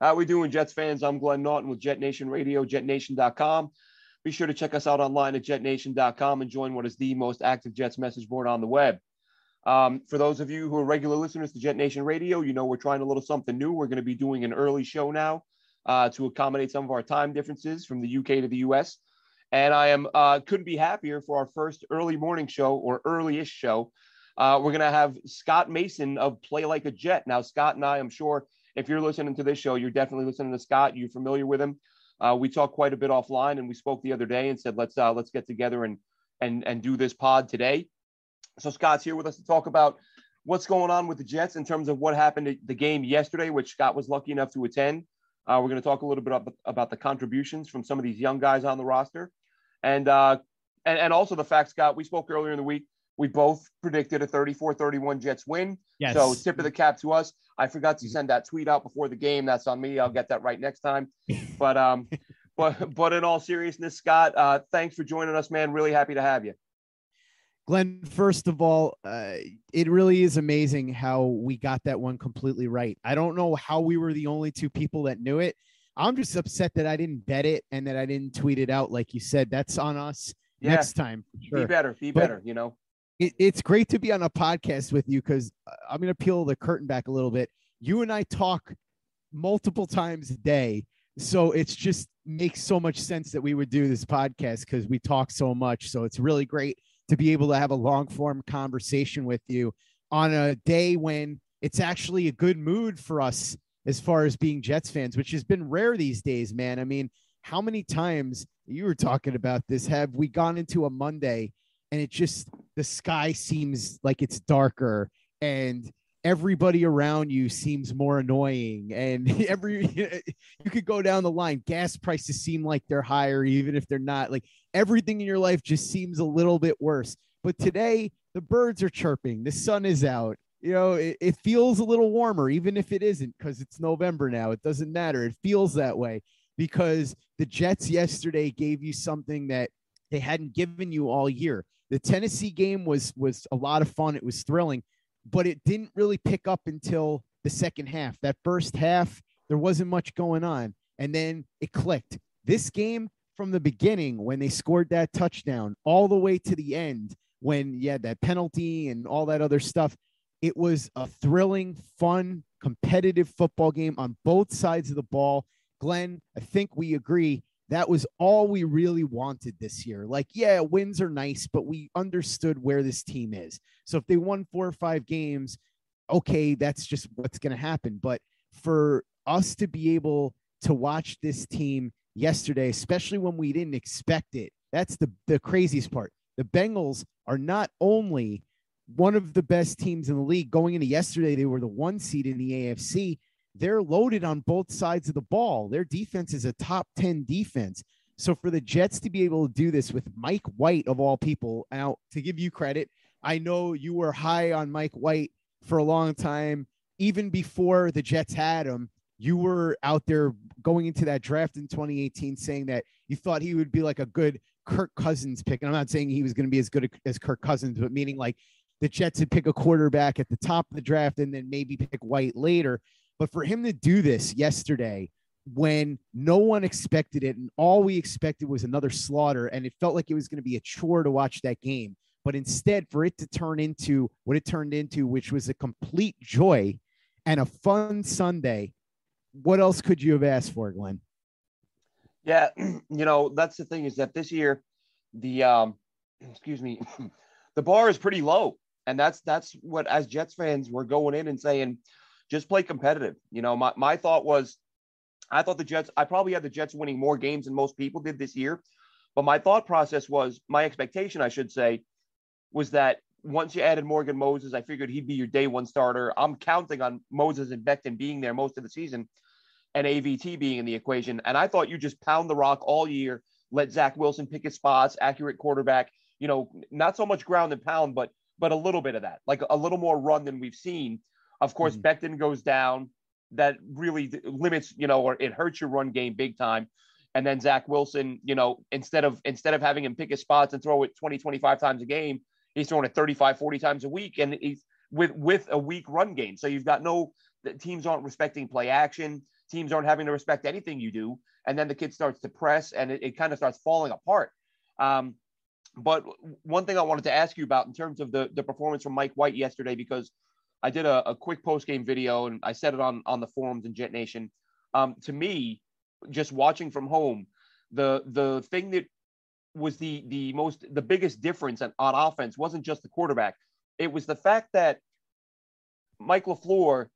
How we doing, Jets fans? I'm Glenn Naughton with Jet Nation Radio, jetnation.com. Be sure to check us out online at jetnation.com and join what is the most active Jets message board on the web. Um, for those of you who are regular listeners to Jet Nation Radio, you know we're trying a little something new. We're going to be doing an early show now uh, to accommodate some of our time differences from the UK to the US. And I am uh, couldn't be happier for our first early morning show or early-ish show. Uh, we're going to have Scott Mason of Play Like a Jet. Now, Scott and I, I'm sure if you're listening to this show, you're definitely listening to Scott. You're familiar with him. Uh, we talked quite a bit offline, and we spoke the other day and said let's uh, let's get together and and and do this pod today. So Scott's here with us to talk about what's going on with the Jets in terms of what happened at the game yesterday, which Scott was lucky enough to attend. Uh, we're going to talk a little bit about, about the contributions from some of these young guys on the roster, and uh, and and also the fact, Scott, we spoke earlier in the week. We both predicted a 34-31 Jets win. Yes. So tip of the cap to us. I forgot to send that tweet out before the game. That's on me. I'll get that right next time. But um, but but in all seriousness, Scott, uh, thanks for joining us, man. Really happy to have you. Glenn, first of all, uh, it really is amazing how we got that one completely right. I don't know how we were the only two people that knew it. I'm just upset that I didn't bet it and that I didn't tweet it out like you said. That's on us Yeah. next time. Sure. Be better. Be But- better. You know. It, it's great to be on a podcast with you because uh, I'm going to peel the curtain back a little bit. You and I talk multiple times a day. So it's just makes so much sense that we would do this podcast because we talk so much. So it's really great to be able to have a long form conversation with you on a day when it's actually a good mood for us as far as being Jets fans, which has been rare these days, man. I mean, how many times you were talking about this have we gone into a Monday and it just the sky seems like it's darker and everybody around you seems more annoying and every you could go down the line. Gas prices seem like they're higher even if they're not. Like everything in your life just seems a little bit worse. But today the birds are chirping the sun is out. You know it, it feels a little warmer even if it isn't because it's november now. It doesn't matter. It feels that way because the jets yesterday gave you something that they hadn't given you all year the Tennessee game was was a lot of fun. It was thrilling, but it didn't really pick up until the second half. That first half, there wasn't much going on, and then it clicked. This game from the beginning, when they scored that touchdown, all the way to the end, when you had that penalty and all that other stuff, it was a thrilling, fun, competitive football game on both sides of the ball. Glenn, I think we agree that was all we really wanted this year. Like, yeah, wins are nice, but we understood where this team is. So if they won four or five games, okay, that's just what's going to happen. But for us to be able to watch this team yesterday, especially when we didn't expect it, that's the, the craziest part. The Bengals are not only one of the best teams in the league going into yesterday, they were the one seed in the AFC they're loaded on both sides of the ball. Their defense is a top 10 defense. So for the Jets to be able to do this with Mike White of all people, now to give you credit, I know you were high on Mike White for a long time, even before the Jets had him. You were out there going into that draft in 2018 saying that you thought he would be like a good Kirk Cousins pick. And I'm not saying he was going to be as good as Kirk Cousins, but meaning like the Jets would pick a quarterback at the top of the draft and then maybe pick White later. But for him to do this yesterday when no one expected it and all we expected was another slaughter and it felt like it was going to be a chore to watch that game. But instead, for it to turn into what it turned into, which was a complete joy and a fun Sunday, what else could you have asked for, Glenn? Yeah, you know that's the thing is that this year, the um, excuse me, the bar is pretty low, and that's that's what as Jets fans we're going in and saying, just play competitive. You know, my my thought was, I thought the Jets. I probably had the Jets winning more games than most people did this year, but my thought process was my expectation, I should say, was that once you added Morgan Moses, I figured he'd be your day one starter. I'm counting on Moses and Becton being there most of the season and AVT being in the equation. And I thought you just pound the rock all year, let Zach Wilson pick his spots, accurate quarterback, you know, not so much ground and pound, but but a little bit of that, like a little more run than we've seen. Of course, Mhm. Becton goes down. That really limits, you know, or it hurts your run game big time. And then Zach Wilson, you know, instead of instead of having him pick his spots and throw it 20, 25 times a game, he's throwing it 35, 40 times a week. And he's with with a weak run game. So you've got no the teams aren't respecting play action. teams aren't having to respect anything you do. And then the kid starts to press and it, it kind of starts falling apart. Um, but one thing I wanted to ask you about in terms of the, the performance from Mike White yesterday, because I did a, a quick post game video and I said it on, on the forums in Jet Nation. Um, to me, just watching from home, the the thing that was the the most the biggest difference on, on offense wasn't just the quarterback. It was the fact that Mike LaFleur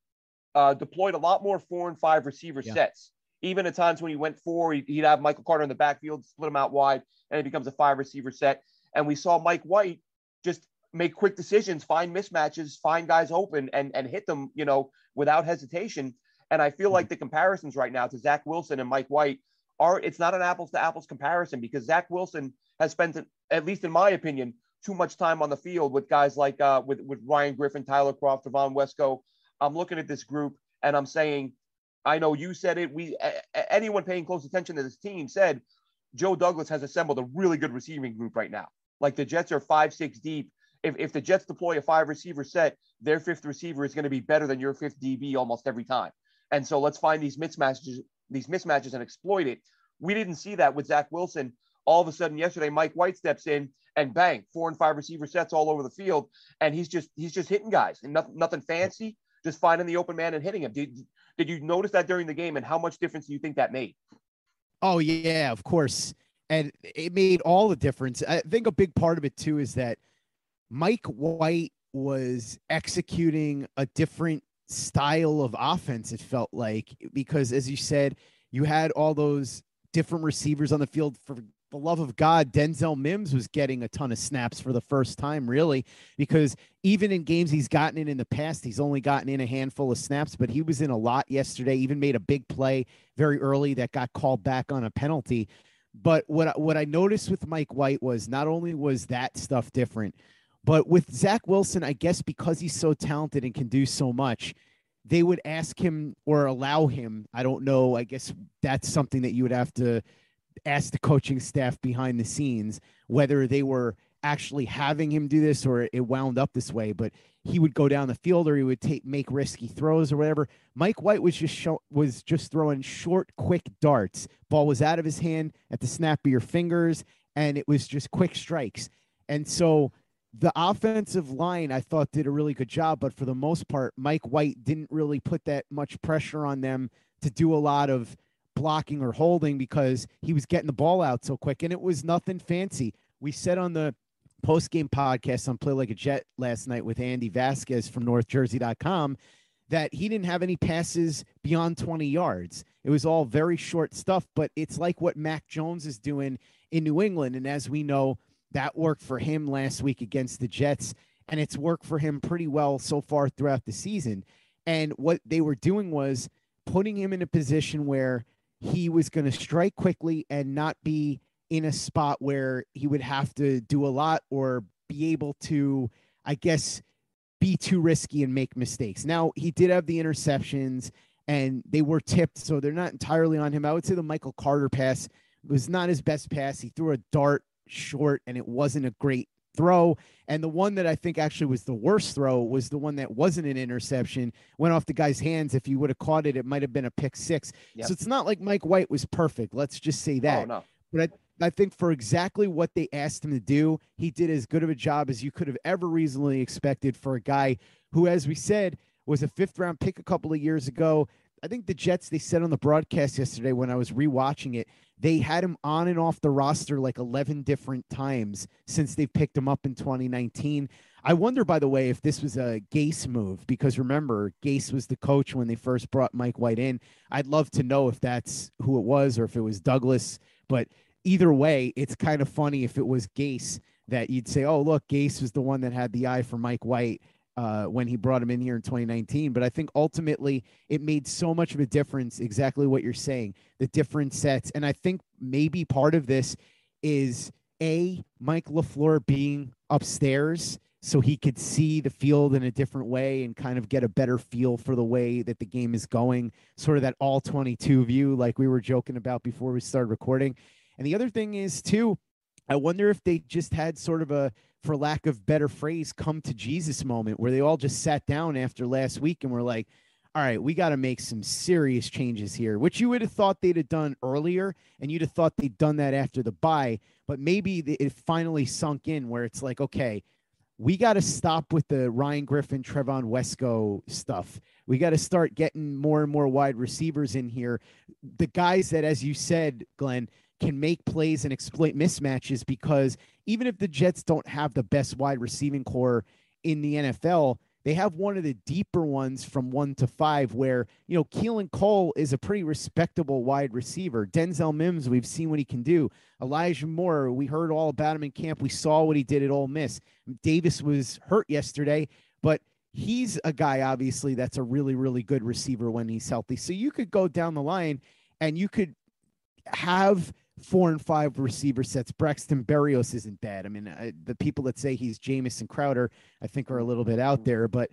uh, deployed a lot more four and five receiver yeah. sets. Even at times when he went four, he'd have Michael Carter in the backfield, split him out wide, and it becomes a five receiver set. And we saw Mike White just make quick decisions, find mismatches, find guys open, and and hit them, you know, without hesitation. And I feel like mm-hmm. the comparisons right now to Zach Wilson and Mike White are it's not an apples to apples comparison because Zach Wilson has spent, at least in my opinion, too much time on the field with guys like uh, with with Ryan Griffin, Tyler Kroft, Devon Wesco. I'm looking at this group and I'm saying, I know you said it. We a- anyone paying close attention to this team said Joe Douglas has assembled a really good receiving group right now. Like the Jets are five six deep. If, if the Jets deploy a five receiver set, their fifth receiver is going to be better than your fifth DB almost every time. And so let's find these mismatches, these mismatches and exploit it. We didn't see that with Zach Wilson. All of a sudden yesterday, Mike White steps in and bang, four and five receiver sets all over the field, and he's just he's just hitting guys and nothing, nothing fancy, just finding the open man and hitting him. Did did you notice that during the game, and how much difference do you think that made? Oh yeah, of course, and it made all the difference. I think a big part of it too is that Mike White was executing a different style of offense, it felt like, because as you said, you had all those different receivers on the field. For the love of God, Denzel Mims was getting a ton of snaps for the first time, really, because even in games he's gotten in in the past, he's only gotten in a handful of snaps, but he was in a lot yesterday, even made a big play very early that got called back on a penalty. But what, what I noticed with Mike White was not only was that stuff different, but with Zach Wilson, I guess because he's so talented and can do so much, they would ask him or allow him. I don't know. I guess that's something that you would have to ask the coaching staff behind the scenes whether they were actually having him do this or it wound up this way. But he would go down the field or he would take make risky throws or whatever. Mike White was just show, was just throwing short, quick darts. Ball was out of his hand at the snap of your fingers, and it was just quick strikes. And so the offensive line I thought did a really good job, but for the most part, Mike White didn't really put that much pressure on them to do a lot of blocking or holding because he was getting the ball out so quick and it was nothing fancy. We said on the post game podcast on Play Like a Jet last night with Andy Vasquez from NorthJersey.com that he didn't have any passes beyond 20 yards. It was all very short stuff, but it's like what Mac Jones is doing in New England. And as we know, that worked for him last week against the Jets, and it's worked for him pretty well so far throughout the season. And what they were doing was putting him in a position where he was going to strike quickly and not be in a spot where he would have to do a lot or be able to, I guess, be too risky and make mistakes. Now, he did have the interceptions and they were tipped, so they're not entirely on him. I would say the Michael Carter pass was not his best pass. He threw a dart short and it wasn't a great throw. And the one that I think actually was the worst throw was the one that wasn't an interception, went off the guy's hands. If he would have caught it, it might have been a pick six. Yep. So it's not like Mike White was perfect. Let's just say that. Oh, no. But I, I think for exactly what they asked him to do, he did as good of a job as you could have ever reasonably expected for a guy who, as we said, was a fifth round pick a couple of years ago. I think the Jets, they said on the broadcast yesterday when I was rewatching it, they had him on and off the roster like 11 different times since they picked him up in 2019. I wonder, by the way, if this was a Gase move because remember, Gase was the coach when they first brought Mike White in. I'd love to know if that's who it was or if it was Douglas. But either way, it's kind of funny if it was Gase that you'd say, oh, look, Gase was the one that had the eye for Mike White uh, when he brought him in here in 2019. But I think ultimately it made so much of a difference, exactly what you're saying, the different sets. And I think maybe part of this is A, Mike LaFleur being upstairs so he could see the field in a different way and kind of get a better feel for the way that the game is going, sort of that all 22 view, like we were joking about before we started recording. And the other thing is, too, I wonder if they just had sort of a for lack of better phrase, come to Jesus moment where they all just sat down after last week and were like, all right, we got to make some serious changes here, which you would have thought they'd have done earlier, and you'd have thought they'd done that after the bye. But maybe it finally sunk in where it's like, okay, we got to stop with the Ryan Griffin, Trevon Wesco stuff. We got to start getting more and more wide receivers in here. The guys that, as you said, Glenn, can make plays and exploit mismatches because even if the Jets don't have the best wide receiving corps in the NFL, they have one of the deeper ones from one to five where, you know, Keelan Cole is a pretty respectable wide receiver. Denzel Mims, we've seen what he can do. Elijah Moore, we heard all about him in camp. We saw what he did at Ole Miss. Davis was hurt yesterday, but he's a guy, obviously, that's a really, really good receiver when he's healthy. So you could go down the line and you could have four and five receiver sets. Braxton Berrios isn't bad. I mean, uh, the people that say he's Jamison Crowder, I think, are a little bit out there. But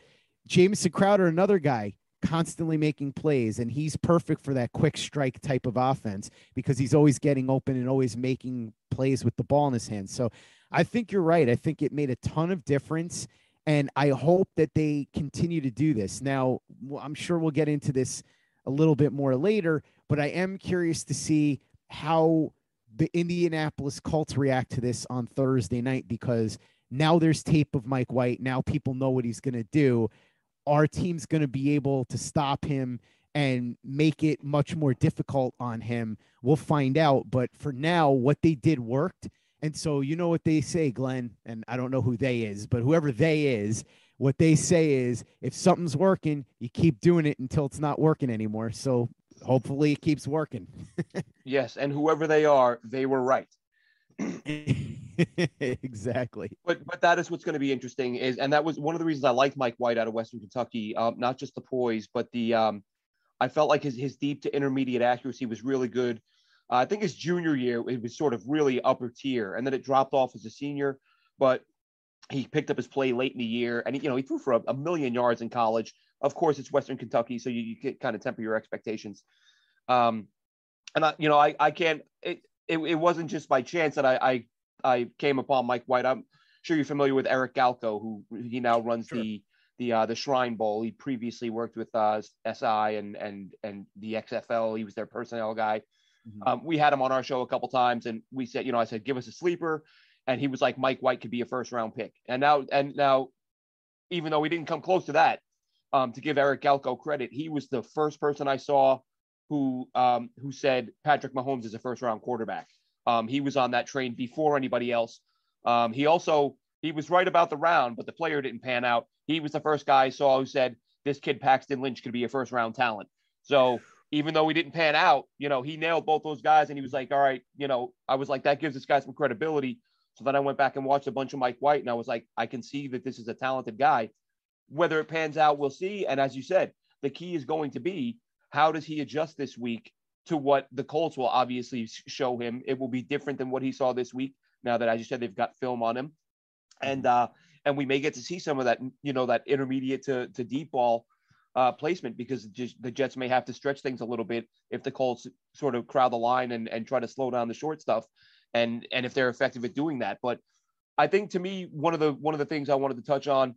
Jamison Crowder, another guy, constantly making plays, and he's perfect for that quick strike type of offense because he's always getting open and always making plays with the ball in his hands. So I think you're right. I think it made a ton of difference. And I hope that they continue to do this. Now, I'm sure we'll get into this a little bit more later, but I am curious to see how the Indianapolis Colts react to this on Thursday night because now there's tape of Mike White. Now people know what he's going to do. Our team's going to be able to stop him and make it much more difficult on him. We'll find out. But for now, what they did worked. And so, you know what they say, Glenn, and I don't know who they is, but whoever they is, what they say is if something's working, you keep doing it until it's not working anymore. So hopefully it keeps working. yes, and whoever they are, they were right. exactly. But but that is what's going to be interesting is, and that was one of the reasons I liked Mike White out of Western Kentucky. Um, not just the poise, but the um, I felt like his his deep to intermediate accuracy was really good. Uh, I think his junior year it was sort of really upper tier, and then it dropped off as a senior. But he picked up his play late in the year, and he, you know he threw for a, a million yards in college. Of course, it's Western Kentucky, so you, you can kind of temper your expectations. Um, and I, you know, I, I can't. It, it, it wasn't just by chance that I, I, I came upon Mike White. I'm sure you're familiar with Eric Galko, who he now runs sure. the the uh, the Shrine Bowl. He previously worked with uh, SI and and and the XFL. He was their personnel guy. Mm-hmm. Um, we had him on our show a couple times, and we said, you know, I said, give us a sleeper, and he was like, Mike White could be a first round pick. And now, and now, even though we didn't come close to that, um, to give Eric Galko credit, he was the first person I saw who um, who said Patrick Mahomes is a first round quarterback. Um, he was on that train before anybody else. Um, he also he was right about the round, but the player didn't pan out. He was the first guy I saw who said this kid Paxton Lynch could be a first round talent. So even though he didn't pan out, you know, he nailed both those guys, and he was like, all right, you know, I was like that gives this guy some credibility. So then I went back and watched a bunch of Mike White, and I was like, I can see that this is a talented guy. Whether it pans out, we'll see. And as you said, the key is going to be how does he adjust this week to what the Colts will obviously show him? It will be different than what he saw this week. Now that, as you said, they've got film on him, and mm-hmm. uh, and we may get to see some of that, you know, that intermediate to to deep ball uh, placement because just, the Jets may have to stretch things a little bit if the Colts sort of crowd the line and and try to slow down the short stuff, and and if they're effective at doing that. But I think to me, one of the one of the things I wanted to touch on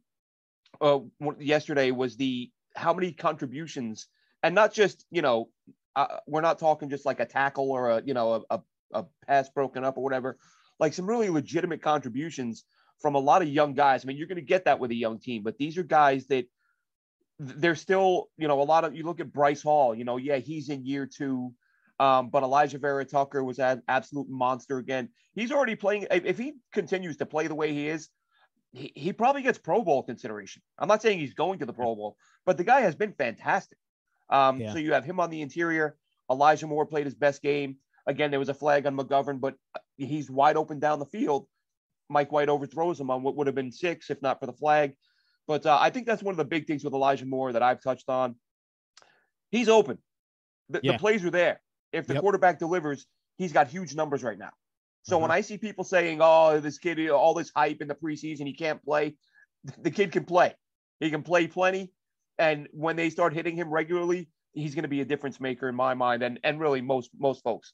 uh, yesterday was the how many contributions, and not just you know, uh, we're not talking just like a tackle or a you know a, a, a pass broken up or whatever, like some really legitimate contributions from a lot of young guys. I mean, you're going to get that with a young team, but these are guys that they're still, you know, a lot of you look at Bryce Hall, you know, yeah, he's in year two. Um, but Alijah Vera-Tucker was an absolute monster again. He's already playing. If he continues to play the way he is, he, he probably gets Pro Bowl consideration. I'm not saying he's going to the Pro Bowl, but the guy has been fantastic. Um, yeah. So you have him on the interior. Elijah Moore played his best game. Again, there was a flag on McGovern, but he's wide open down the field. Mike White overthrows him on what would have been six, if not for the flag. But uh, I think that's one of the big things with Elijah Moore that I've touched on. He's open. The, yeah. the plays are there. If the yep. quarterback delivers, he's got huge numbers right now. So uh-huh. when I see people saying, "Oh, this kid, all this hype in the preseason, he can't play," the kid can play. He can play plenty, and when they start hitting him regularly, he's going to be a difference maker in my mind, and and really most most folks.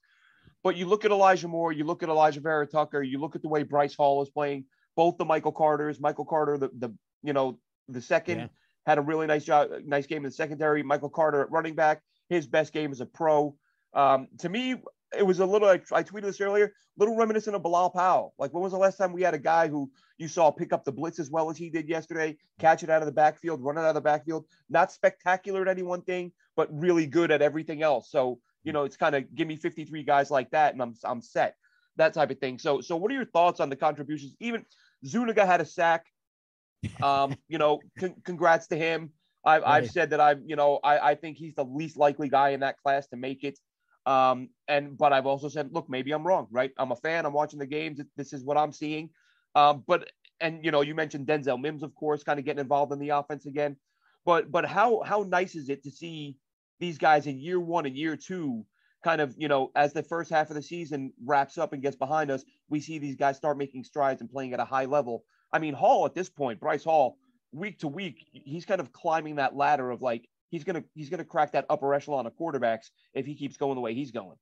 But you look at Elijah Moore, you look at Alijah Vera-Tucker, you look at the way Bryce Hall is playing. Both the Michael Carters, Michael Carter, the the you know the second, yeah. had a really nice job, nice game in the secondary. Michael Carter at running back, his best game as a pro. Um, to me, it was a little. I, I tweeted this earlier, little reminiscent of Bilal Powell. Like, when was the last time we had a guy who you saw pick up the blitz as well as he did yesterday, catch it out of the backfield, run it out of the backfield? Not spectacular at any one thing, but really good at everything else. So, you know, it's kind of give me 53 guys like that, and I'm I'm set. That type of thing. So, so what are your thoughts on the contributions? Even Zuniga had a sack. Um, you know, con- congrats to him. I've. I've said that I'm, you know, I, I think he's the least likely guy in that class to make it. Um, and but I've also said, look, maybe I'm wrong, right? I'm a fan. I'm watching the games. This is what I'm seeing. Um, but and you know, you mentioned Denzel Mims, of course, kind of getting involved in the offense again. But but how how nice is it to see these guys in year one and year two, kind of you know, as the first half of the season wraps up and gets behind us, we see these guys start making strides and playing at a high level. I mean, Hall at this point, Bryce Hall, week to week, he's kind of climbing that ladder of like he's gonna he's gonna crack that upper echelon of quarterbacks if he keeps going the way he's going.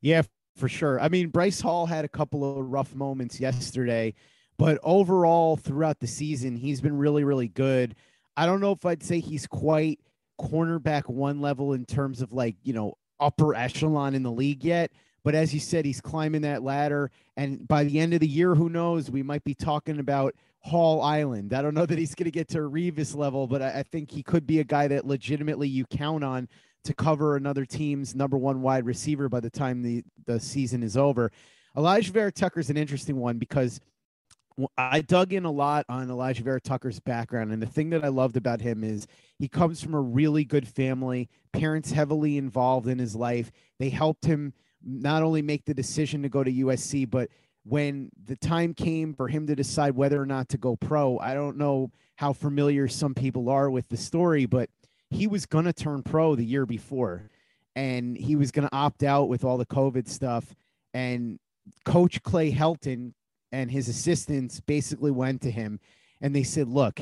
Yeah, for sure. I mean, Bryce Hall had a couple of rough moments yesterday, but overall throughout the season, he's been really, really good. I don't know if I'd say he's quite cornerback one level in terms of like, you know, upper echelon in the league yet. But as you said, he's climbing that ladder. And by the end of the year, who knows? We might be talking about Hall Island. I don't know that he's going to get to Revis level, but I, I, think he could be a guy that legitimately you count on to cover another team's number one wide receiver by the time the, the season is over. Alijah Vera Tucker is an interesting one because I dug in a lot on Alijah Vera Tucker's background. And the thing that I loved about him is he comes from a really good family, parents heavily involved in his life. They helped him not only make the decision to go to USC, but when the time came for him to decide whether or not to go pro, I don't know how familiar some people are with the story, but he was going to turn pro the year before and he was going to opt out with all the COVID stuff. And Coach Clay Helton and his assistants basically went to him and they said, Look,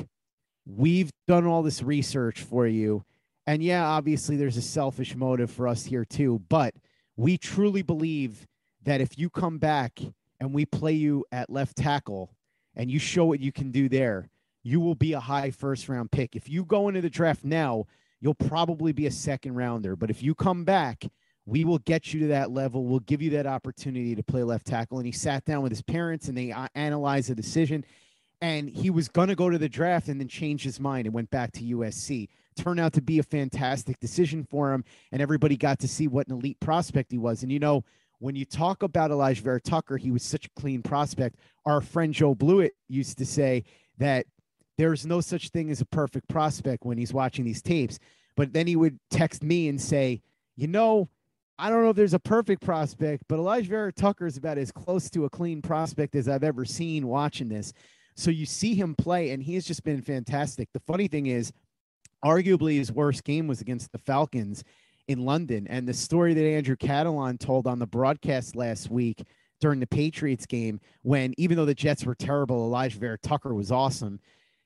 we've done all this research for you. And yeah, obviously there's a selfish motive for us here too, but we truly believe that if you come back and we play you at left tackle and you show what you can do there, you will be a high first round pick. If you go into the draft now, you'll probably be a second rounder. But if you come back, we will get you to that level. We'll give you that opportunity to play left tackle. And he sat down with his parents and they uh, analyzed the decision. And he was going to go to the draft and then change his mind and went back to USC. Turned out to be a fantastic decision for him. And everybody got to see what an elite prospect he was. And, you know, when you talk about Alijah Vera Tucker, he was such a clean prospect. Our friend Joe Blewett used to say that there's no such thing as a perfect prospect when he's watching these tapes. But then he would text me and say, you know, I don't know if there's a perfect prospect, but Alijah Vera Tucker is about as close to a clean prospect as I've ever seen watching this. So you see him play, and he has just been fantastic. The funny thing is, arguably his worst game was against the Falcons in London. And the story that Andrew Catalon told on the broadcast last week during the Patriots game, when even though the Jets were terrible, Alijah Vera Tucker was awesome.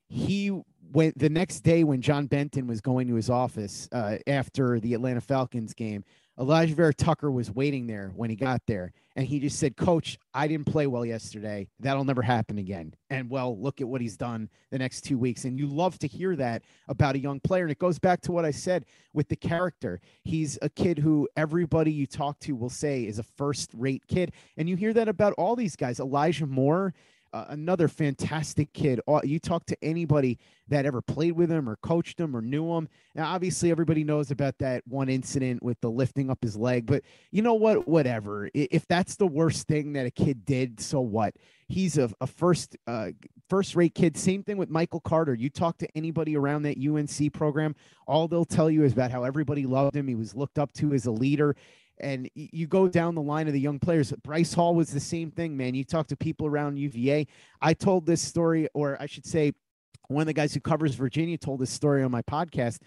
He went the next day when John Benton was going to his office uh, after the Atlanta Falcons game. Alijah Vera Tucker was waiting there when he got there, and he just said, Coach, I didn't play well yesterday. That'll never happen again. And well, look at what he's done the next two weeks. And you love to hear that about a young player. And it goes back to what I said with the character. He's a kid who everybody you talk to will say is a first rate kid. And you hear that about all these guys. Elijah Moore another fantastic kid. You talk to anybody that ever played with him or coached him or knew him. Now, obviously, everybody knows about that one incident with the lifting up his leg, but you know what? Whatever. If that's the worst thing that a kid did, so what? He's a, a first uh, first rate kid. Same thing with Michael Carter. You talk to anybody around that UNC program, all they'll tell you is about how everybody loved him. He was looked up to as a leader. And you go down the line of the young players. Bryce Hall was the same thing, man. You talk to people around UVA. I told this story, or I should say, one of the guys who covers Virginia told this story on my podcast,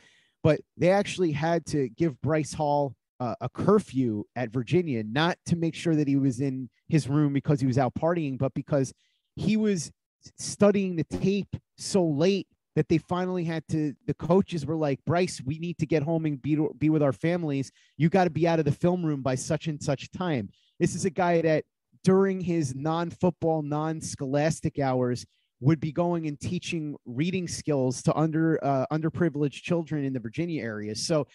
but they actually had to give Bryce Hall uh, a curfew at Virginia, not to make sure that he was in his room because he was out partying, but because he was studying the tape so late that they finally had to the coaches were like bryce we need to get home and be, be with our families you got to be out of the film room by such and such time this is a guy that during his non-football non-scholastic hours would be going and teaching reading skills to under uh, underprivileged children in the Virginia area. So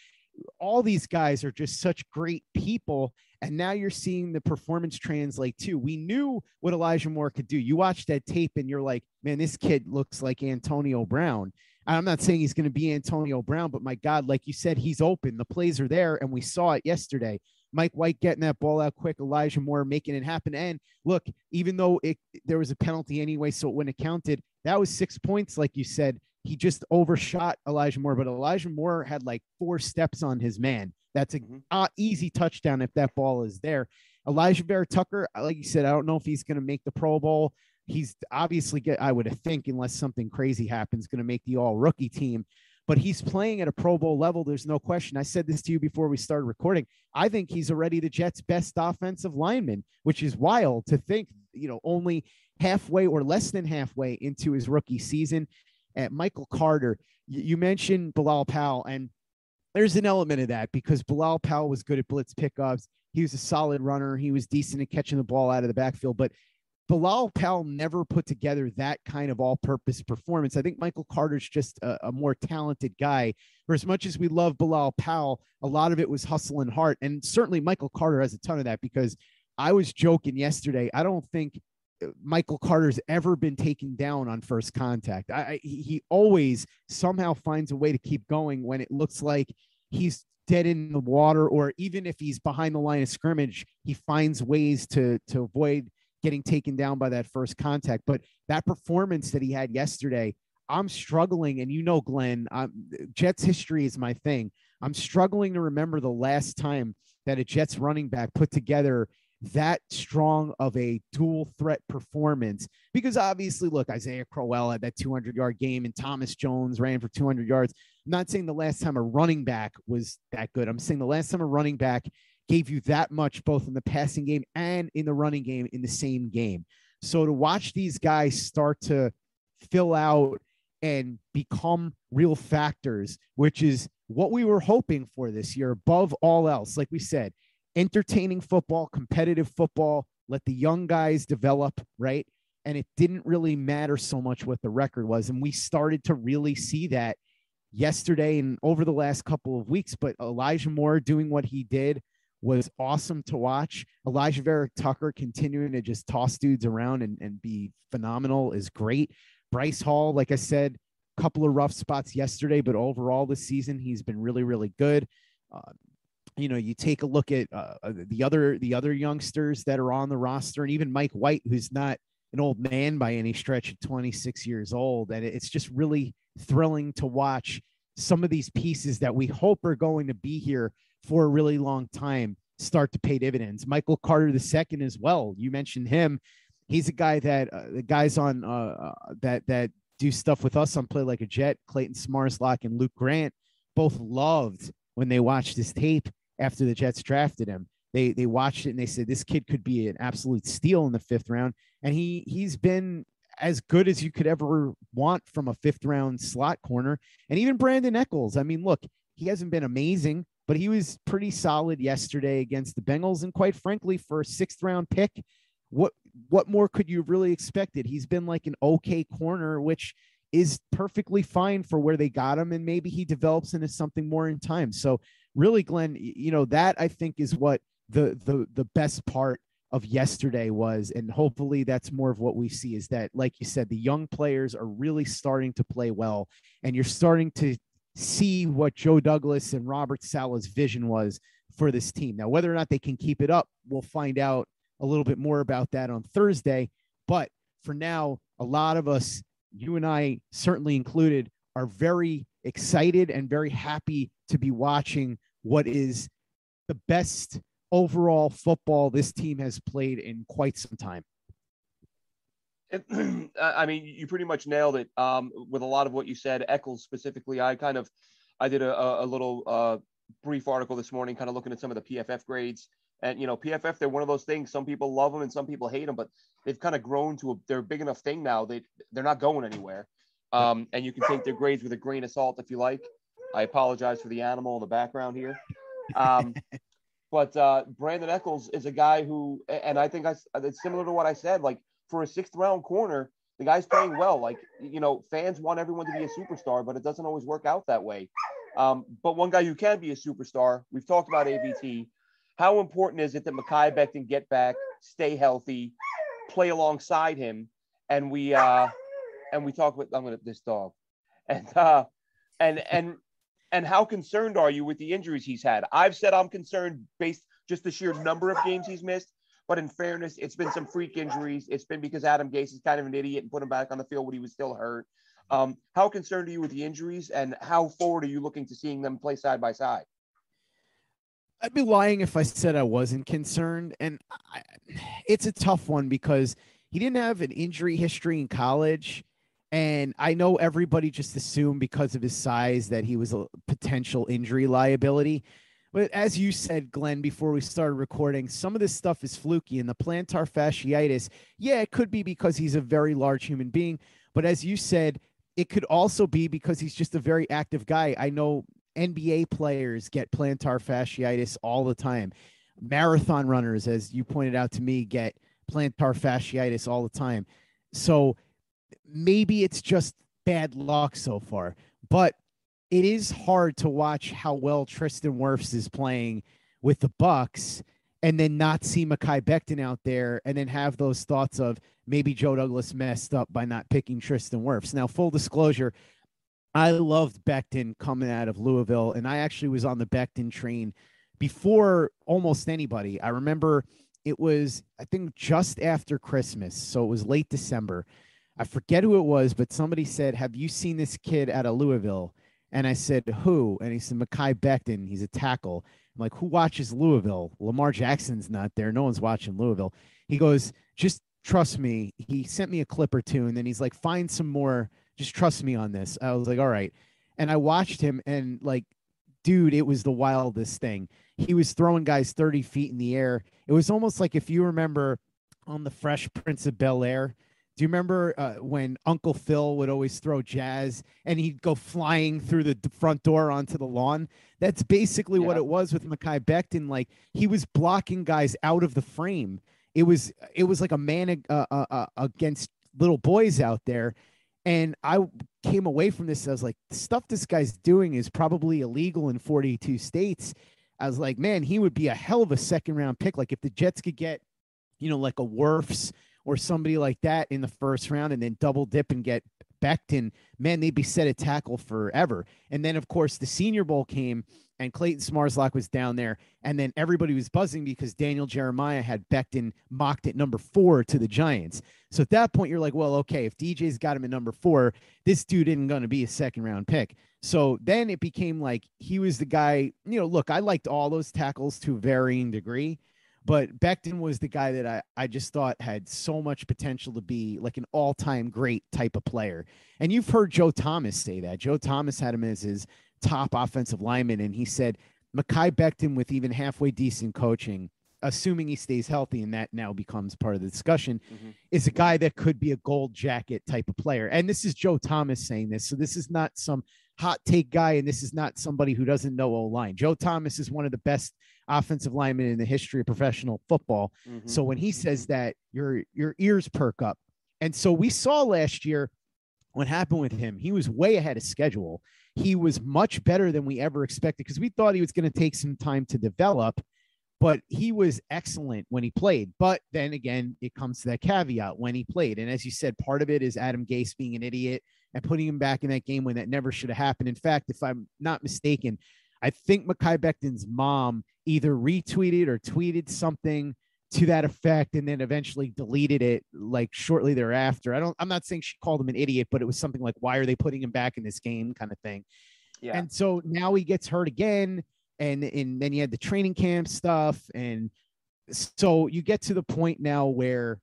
all these guys are just such great people. And now you're seeing the performance translate too. We knew what Elijah Moore could do. You watch that tape and you're like, man, this kid looks like Antonio Brown. I'm not saying he's going to be Antonio Brown, but my God, like you said, he's open. The plays are there, and we saw it yesterday. Mike White getting that ball out quick, Elijah Moore making it happen. And look, even though it there was a penalty anyway, so it counted, that was six points, like you said. He just overshot Elijah Moore, but Elijah Moore had like four steps on his man. That's an mm-hmm. uh, easy touchdown if that ball is there. Alijah Vera Tucker, like you said, I don't know if he's going to make the Pro Bowl. He's obviously get, I would think, unless something crazy happens, going to make the All Rookie team but he's playing at a Pro Bowl level. There's no question. I said this to you before we started recording. I think he's already the Jets' best offensive lineman, which is wild to think, you know, only halfway or less than halfway into his rookie season. At Michael Carter, you mentioned Bilal Powell, and there's an element of that because Bilal Powell was good at blitz pickups. He was a solid runner. He was decent at catching the ball out of the backfield, but Bilal Powell never put together that kind of all purpose performance. I think Michael Carter's just a, a, more talented guy. For as much as we love Bilal Powell, a lot of it was hustle and heart. And certainly Michael Carter has a ton of that because I was joking yesterday. I don't think Michael Carter's ever been taken down on first contact. I, he always somehow finds a way to keep going when it looks like he's dead in the water, or even if he's behind the line of scrimmage, he finds ways to to avoid getting taken down by that first contact. But that performance that he had yesterday, I'm struggling. And you know, Glenn, I'm, Jets history is my thing. I'm struggling to remember the last time that a Jets running back put together that strong of a dual threat performance because obviously look isaiah crowell had that 200 yard game and thomas jones ran for 200 yards i'm not saying the last time a running back was that good i'm saying the last time a running back gave you that much both in the passing game and in the running game in the same game. So to watch these guys start to fill out and become real factors, which is what we were hoping for this year above all else. Like we said, entertaining football, competitive football, let the young guys develop, right? And it didn't really matter so much what the record was. And we started to really see that yesterday and over the last couple of weeks. But Elijah Moore doing what he did, was awesome to watch. Alijah Vera-Tucker continuing to just toss dudes around and, and be phenomenal is great. Bryce Hall, like I said, a couple of rough spots yesterday, but overall this season he's been really, really good. Uh, you know, you take a look at uh, uh, the other the other youngsters that are on the roster, and even Mike White, who's not an old man by any stretch at 26 years old, and it's just really thrilling to watch some of these pieces that we hope are going to be here for a really long time start to pay dividends. Michael Carter II as well. You mentioned him. He's a guy that uh, the guys on uh, uh, that that do stuff with us on Play Like a Jet, Clayton Smarslock and Luke Grant, both loved when they watched this tape after the Jets drafted him. They they watched it and they said this kid could be an absolute steal in the fifth round, and he he's been as good as you could ever want from a fifth round slot corner. And even Brandon Echols. I mean, look, he hasn't been amazing, but he was pretty solid yesterday against the Bengals. And quite frankly, for a sixth round pick, what what more could you really expected? He's been like an okay corner, which is perfectly fine for where they got him, and maybe he develops into something more in time. So really, Glenn, you know that I think is what the the the best part of yesterday was and hopefully that's more of what we see is that like you said the young players are really starting to play well and you're starting to see what Joe Douglas and Robert Saleh's vision was for this team. Now, whether or not they can keep it up, we'll find out a little bit more about that on Thursday. But for now, a lot of us, you and I certainly included, are very excited and very happy to be watching what is the best overall football this team has played in quite some time. I mean, you pretty much nailed it um, with a lot of what you said. Echols specifically, I kind of, I did a, a little uh, brief article this morning, kind of looking at some of the PFF grades. And you know, PFF, they're one of those things. Some people love them and some people hate them, but they've kind of grown to a, they're a big enough thing now. They they're not going anywhere. Um, and you can take their grades with a grain of salt if you like. I apologize for the animal in the background here. Um, but uh, Brandon Echols is a guy who, and I think I, it's similar to what I said. Like for a sixth round corner, the guy's playing well. Like, you know, fans want everyone to be a superstar, but it doesn't always work out that way. Um, but one guy who can be a superstar, we've talked about AVT. How important is it that Mekhi Becton get back, stay healthy, play alongside him, and we uh, and we talk with I'm gonna this dog, and uh, and and and how concerned are you with the injuries he's had? I've said I'm concerned based just the sheer number of games he's missed. But in fairness, it's been some freak injuries. It's been because Adam Gase is kind of an idiot and put him back on the field when he was still hurt. Um, how concerned are you with the injuries, and how forward are you looking to seeing them play side by side? I'd be lying if I said I wasn't concerned, and I, it's a tough one because he didn't have an injury history in college. And I know everybody just assumed because of his size that he was a potential injury liability. But as you said, Glenn, before we started recording, some of this stuff is fluky. And the plantar fasciitis, yeah, it could be because he's a very large human being. But as you said, it could also be because he's just a very active guy. I know NBA players get plantar fasciitis all the time. Marathon runners, as you pointed out to me, get plantar fasciitis all the time. So maybe it's just bad luck so far. But it is hard to watch how well Tristan Wirfs is playing with the Bucs and then not see Mekhi Becton out there and then have those thoughts of maybe Joe Douglas messed up by not picking Tristan Wirfs. Now, full disclosure, I loved Becton coming out of Louisville, and I actually was on the Becton train before almost anybody. I remember it was, I think, just after Christmas. So it was late December. I forget who it was, but somebody said, Have you seen this kid out of Louisville? And I said, Who? And he said, Mekhi Becton. He's a tackle. I'm like, Who watches Louisville? Lamar Jackson's not there. No one's watching Louisville. He goes, Just trust me. He sent me a clip or two. And then he's like, Find some more. Just trust me on this. I was like, All right. And I watched him and like, dude, it was the wildest thing. He was throwing guys 30 feet in the air. It was almost like if you remember on the Fresh Prince of Bel Air, do you remember uh, when Uncle Phil would always throw jazz and he'd go flying through the front door onto the lawn? That's basically yeah. what it was with Mekhi Becton. Like he was blocking guys out of the frame. It was it was like a man uh, uh, uh, against little boys out there. And I came away from this. I was like, the stuff this guy's doing is probably illegal in 42 states. I was like, man, he would be a hell of a second round pick. Like if the Jets could get, you know, like a Wirfs or somebody like that in the first round and then double dip and get Becton, man, they'd be set at tackle forever. And then, of course, the Senior Bowl came and Clayton Smarslock was down there. And then everybody was buzzing because Daniel Jeremiah had Becton mocked at number four to the Giants. So at that point, you're like, well, okay, if DJ's got him at number four, this dude isn't going to be a second round pick. So then it became like he was the guy, you know, look, I liked all those tackles to varying degree. But Becton was the guy that I, I just thought had so much potential to be like an all time great type of player. And you've heard Joe Thomas say that. Joe Thomas had him as his top offensive lineman. And he said, Mekhi Becton, with even halfway decent coaching, assuming he stays healthy, and that now becomes part of the discussion, mm-hmm. is a guy that could be a gold jacket type of player. And this is Joe Thomas saying this. So this is not some hot take guy, and this is not somebody who doesn't know O line. Joe Thomas is one of the best offensive linemen in the history of professional football. Mm-hmm. So when he says that, your your ears perk up. And so we saw last year what happened with him. He was way ahead of schedule. He was much better than we ever expected because we thought he was going to take some time to develop, but he was excellent when he played. But then again, it comes to that caveat when he played. And as you said, part of it is Adam Gase being an idiot and putting him back in that game when that never should have happened. In fact, if I'm not mistaken, I think Mekhi Becton's mom either retweeted or tweeted something to that effect and then eventually deleted it like shortly thereafter. I don't I'm not saying she called him an idiot, but it was something like why are they putting him back in this game kind of thing. Yeah. And so now he gets hurt again and and then you had the training camp stuff and so you get to the point now where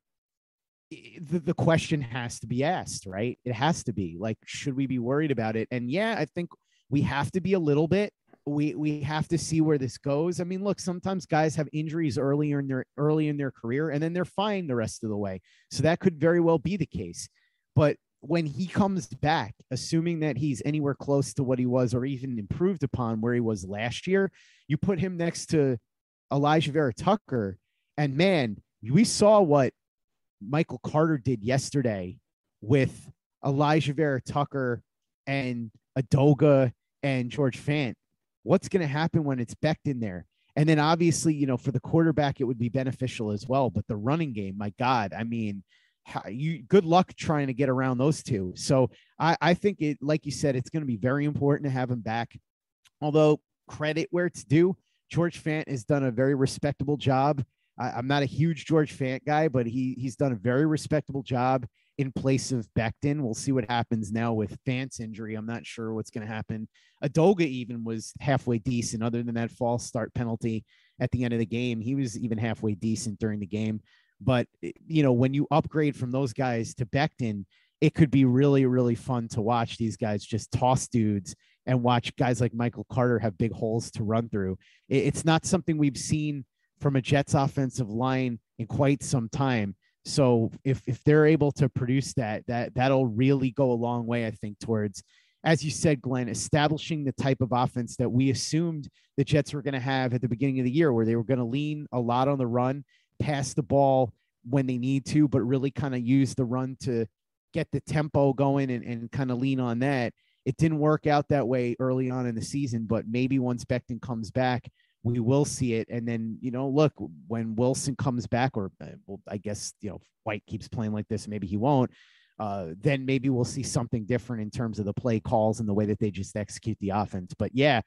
the, the question has to be asked, right? It has to be like, should we be worried about it? And yeah, I think we have to be a little bit. We we have to see where this goes. I mean, look, sometimes guys have injuries earlier in their early in their career, and then they're fine the rest of the way. So that could very well be the case. But when he comes back, assuming that he's anywhere close to what he was or even improved upon where he was last year, you put him next to Alijah Vera Tucker, and man, we saw what Michael Carter did yesterday with Alijah Vera Tucker and Adoga and George Fant. What's going to happen when it's Becton there? And then obviously, you know, for the quarterback, it would be beneficial as well. But the running game, my God, I mean, you good luck trying to get around those two. So I, I think it, like you said, it's going to be very important to have him back. Although credit where it's due, George Fant has done a very respectable job. I, am not a huge George Fant guy, but he he's done a very respectable job in place of Becton. We'll see what happens now with Fant's injury. I'm not sure what's going to happen. Edoga even was halfway decent, other than that false start penalty at the end of the game. He was even halfway decent during the game. But eh, you know, when you upgrade from those guys to Becton, it could be really, really fun to watch these guys just toss dudes and watch guys like Michael Carter have big holes to run through. It's not something we've seen from a Jets offensive line in quite some time. So if if they're able to produce that, that that'll really go a long way, I think, towards, as you said, Glenn, establishing the type of offense that we assumed the Jets were going to have at the beginning of the year, where they were going to lean a lot on the run, pass the ball when they need to, but really kind of use the run to get the tempo going and, and kind of lean on that. It didn't work out that way early on in the season, but maybe once Becton comes back, we will see it. And then, you know, look, when Wilson comes back, or uh, well, I guess, you know, White keeps playing like this, maybe he won't. Uh, then maybe we'll see something different in terms of the play calls and the way that they just execute the offense. But yeah,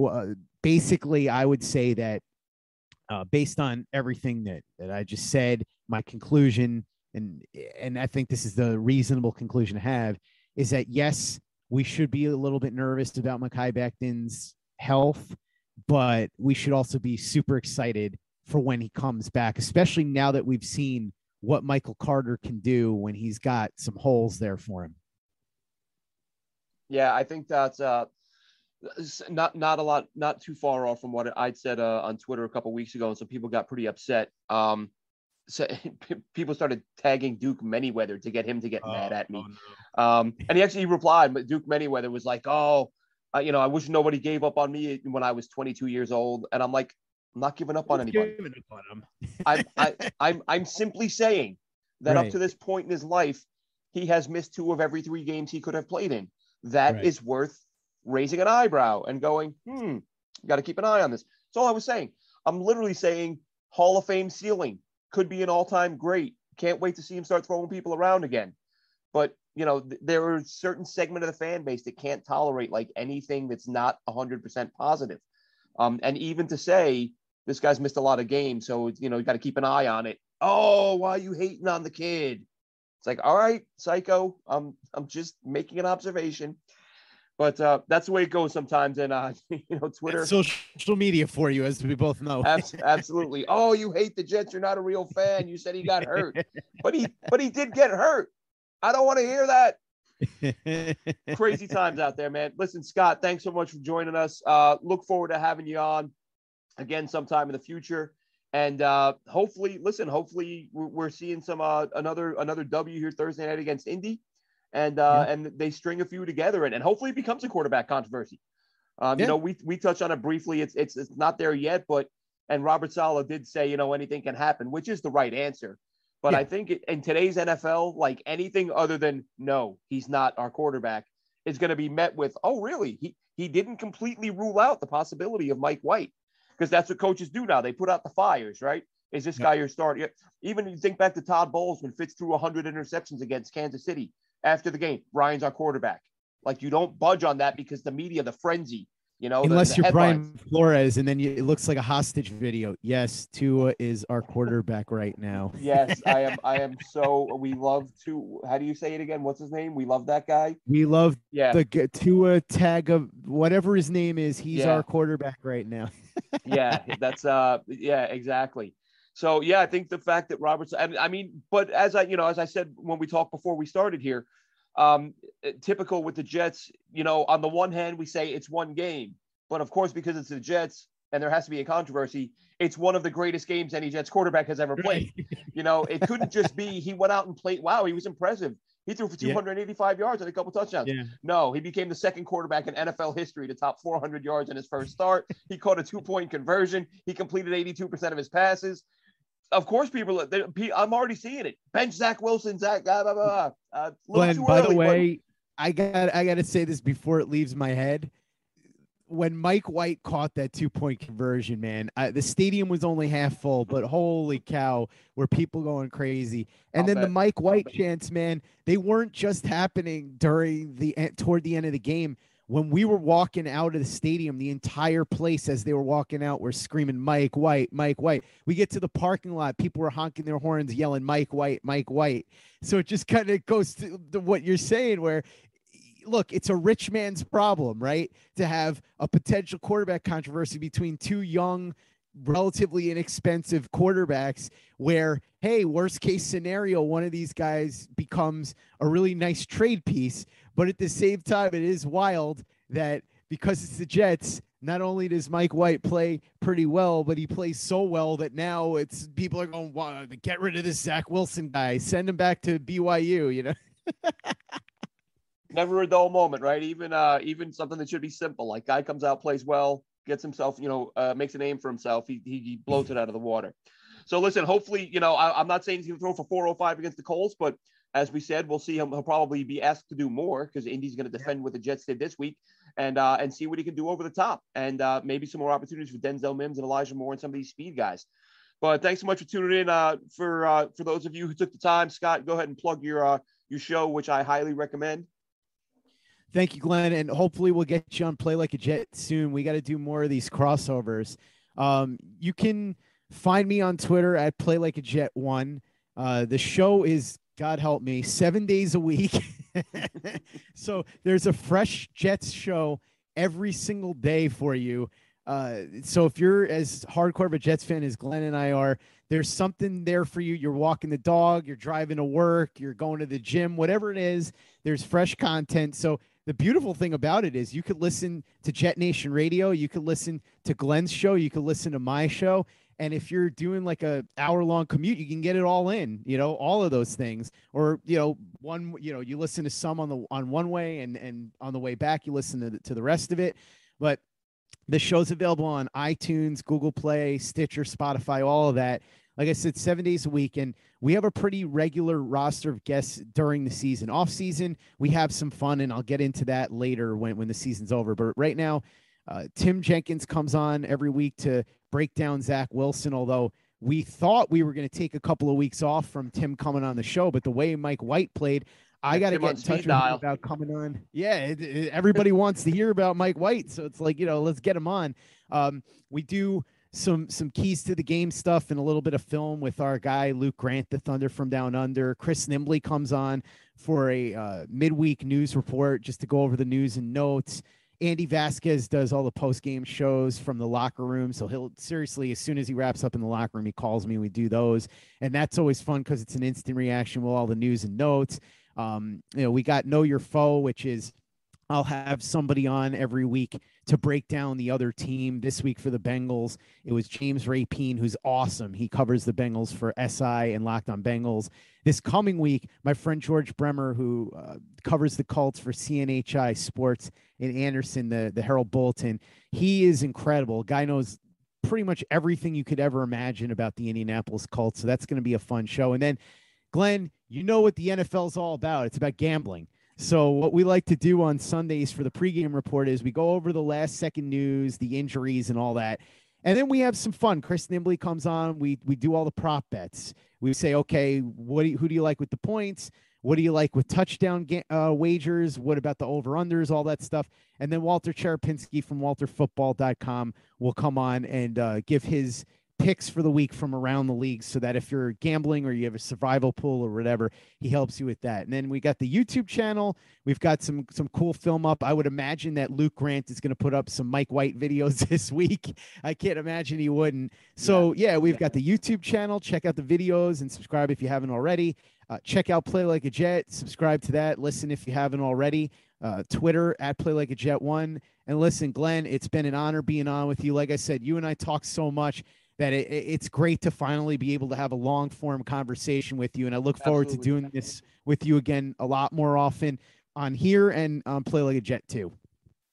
uh, basically, I would say that uh, based on everything that that I just said, my conclusion, and and I think this is the reasonable conclusion to have, is that yes, we should be a little bit nervous about Mekhi Becton's health but we should also be super excited for when he comes back, especially now that we've seen what Michael Carter can do when he's got some holes there for him. Yeah, I think that's uh, not not a lot, not too far off from what I'd said uh, on Twitter a couple weeks ago, and some people got pretty upset. Um, so people started tagging Duke Manyweather to get him to get oh, mad at me. Oh no. um, and he actually replied, but Duke Manyweather was like, "Oh, uh, you know, I wish nobody gave up on me when I was 22 years old. And I'm like, I'm not giving up on anybody. Up on I'm, I, I'm, I'm simply saying that right. up to this point in his life, he has missed two of every three games he could have played in. That right. is worth raising an eyebrow and going, hmm, got to keep an eye on this. That's all I was saying. I'm literally saying Hall of Fame ceiling could be an all time great. Can't wait to see him start throwing people around again. But you know, th- there are certain segment of the fan base that can't tolerate like anything that's not 100% positive. Um, and even to say this guy's missed a lot of games, so you know you got to keep an eye on it. Oh, why are you hating on the kid? It's like, all right, psycho. I'm I'm just making an observation. But uh, that's the way it goes sometimes. And uh, you know, Twitter, it's social media for you, as we both know. absolutely. Oh, you hate the Jets. You're not a real fan. You said he got hurt, but he but he did get hurt. I don't want to hear that. Crazy times out there, man. Listen, Scott, thanks so much for joining us. Uh, look forward to having you on again sometime in the future. And uh, hopefully, listen, hopefully we're seeing some uh, another another W here Thursday night against Indy, and uh, yeah. and they string a few together, and, and hopefully it becomes a quarterback controversy. Um, yeah. You know, we we touched on it briefly. It's it's it's not there yet, but and Robert Saleh did say, you know, anything can happen, which is the right answer. But yeah. I think in today's NFL, like anything other than no, he's not our quarterback, is going to be met with, oh, really? He he didn't completely rule out the possibility of Mike White because that's what coaches do now. They put out the fires, right? Is this yeah. guy your starter? Even you think back to Todd Bowles when Fitz threw 100 interceptions against Kansas City after the game. Ryan's our quarterback. Like you don't budge on that because the media, the frenzy, you know, unless the, the you're Brian Flores, and then you, it looks like a hostage video. Yes, Tua is our quarterback right now. yes, I am. I am so. We love to. How do you say it again? What's his name? We love that guy. We love yeah. the Tua tag of whatever his name is. He's yeah. our quarterback right now. yeah, that's uh. Yeah, exactly. So yeah, I think the fact that Roberts. I mean, but as I you know, as I said when we talked before we started here, um, eh, typical with the Jets, you know, on the one hand, we say it's one game, but of course, because it's the Jets and there has to be a controversy, it's one of the greatest games any Jets quarterback has ever played. you know, it couldn't just be he went out and played. Wow, he was impressive. He threw for 285 yeah. yards and a couple touchdowns. Yeah. No, he became the second quarterback in NFL history to top 400 yards in his first start. he caught a two point conversion. He completed 82% of his passes. Of course, people. They, I'm already seeing it. Bench Zach Wilson, Zach. Blah, blah, blah. Uh, Glenn, by early, the way, but... I got I got to say this before it leaves my head. When Mike White caught that two point conversion, man, I, the stadium was only half full, but holy cow, were people going crazy! And I'll then bet. the Mike White chants, man, they weren't just happening during the toward the end of the game when we were walking out of the stadium, the entire place as they were walking out were screaming Mike White, Mike White. We get to the parking lot, people were honking their horns, yelling Mike White, Mike White. So it just kind of goes to, to what you're saying, where look, it's a rich man's problem, right? To have a potential quarterback controversy between two young, relatively inexpensive quarterbacks where hey worst case scenario one of these guys becomes a really nice trade piece but at the same time, it is wild that because it's the Jets, not only does Mike White play pretty well, but he plays so well that now it's people are going, wow, get rid of this Zach Wilson guy, send him back to BYU, you know? Never a dull moment, right? Even uh, even something that should be simple, like guy comes out, plays well, gets himself, you know, uh, makes a name for himself. He, he, he blows it out of the water. So listen, hopefully, you know, I, am not saying he's going to throw for 405 against the Colts, but as we said, we'll see him. He'll probably be asked to do more because Indy's going to defend yeah. what the Jets did this week, and uh, and see what he can do over the top, and uh, maybe some more opportunities for Denzel Mims and Elijah Moore and some of these speed guys. But thanks so much for tuning in. Uh, for uh, for those of you who took the time, Scott, go ahead and plug your uh, your show, which I highly recommend. Thank you, Glenn, and hopefully we'll get you on Play Like a Jet soon. We got to do more of these crossovers. Um, you can find me on Twitter at Play Like a Jet One. Uh, the show is God help me, seven days a week. so there's a fresh Jets show every single day for you. Uh, so if you're as hardcore of a Jets fan as Glenn and I are, there's something there for you. You're walking the dog, you're driving to work, you're going to the gym, whatever it is, there's fresh content. So the beautiful thing about it is you could listen to Jet Nation Radio, you could listen to Glenn's show, you could listen to my show, and if you're doing like a hour long commute you can get it all in you know all of those things. Or you know one you know you listen to some on the on one way and and on the way back you listen to the, to the rest of it. But the show's available on itunes google play stitcher spotify all of that. Like i said seven days a week. And we have a pretty regular roster of guests during the season. Off season we have some fun and i'll get into that later when, when the season's over. But right now uh, Tim Jenkins comes on every week to break down Zach Wilson, although we thought we were going to take a couple of weeks off from Tim coming on the show, but the way Mike White played, I got to get in touch with him about coming on. Yeah, it, it, everybody wants to hear about Mike White, so it's like you know, let's get him on. Um, we do some some keys to the game stuff and a little bit of film with our guy Luke Grant, the Thunder from Down Under. Chris Nimbley comes on for a uh, midweek news report just to go over the news and notes. Andy Vasquez does all the post game shows from the locker room. So he'll seriously, as soon as he wraps up in the locker room, he calls me. We do those, and that's always fun because it's an instant reaction with all the news and notes. Um, you know, we got Know Your Foe, which is I'll have somebody on every week to break down the other team. This week for the Bengals, it was James Rapien, who's awesome. He covers the Bengals for SI and Locked on Bengals. This coming week, my friend George Bremer, who uh, covers the Colts for CNHI Sports in Anderson, the, the Herald Bulletin, he is incredible. Guy knows pretty much everything you could ever imagine about the Indianapolis Colts. So that's going to be a fun show. And then, Glenn, you know what the NFL is all about. It's about gambling. So what we like to do on Sundays for the pregame report is we go over the last second news, the injuries, and all that, and then we have some fun. Chris Nimbley comes on. We we do all the prop bets. We say, okay, what do you, who do you like with the points? What do you like with touchdown uh, wagers? What about the over unders? All that stuff. And then Walter Cherepinsky from WalterFootball.com will come on and uh, give his picks for the week from around the league so that if you're gambling or you have a survival pool or whatever he helps you with that. And then we got the youtube channel. We've got some some cool film up. I would imagine that luke grant is going to put up some mike white videos this week. I can't imagine he wouldn't. So yeah, yeah we've got the youtube channel. Check out the videos and subscribe if you haven't already. Uh, check out play like a jet. Subscribe to that. Listen if you haven't already. Uh, twitter at play like a jet one. And listen glenn it's been an honor being on with you. Like i said you and i talk so much that it, it's great to finally be able to have a long form conversation with you. And I look forward Absolutely. to doing this with you again a lot more often on here and on Play Like a Jet too.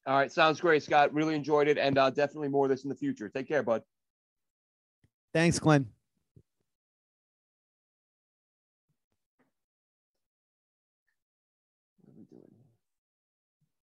All right. Sounds great, Scott. Really enjoyed it and uh, definitely more of this in the future. Take care, bud. Thanks, Glenn.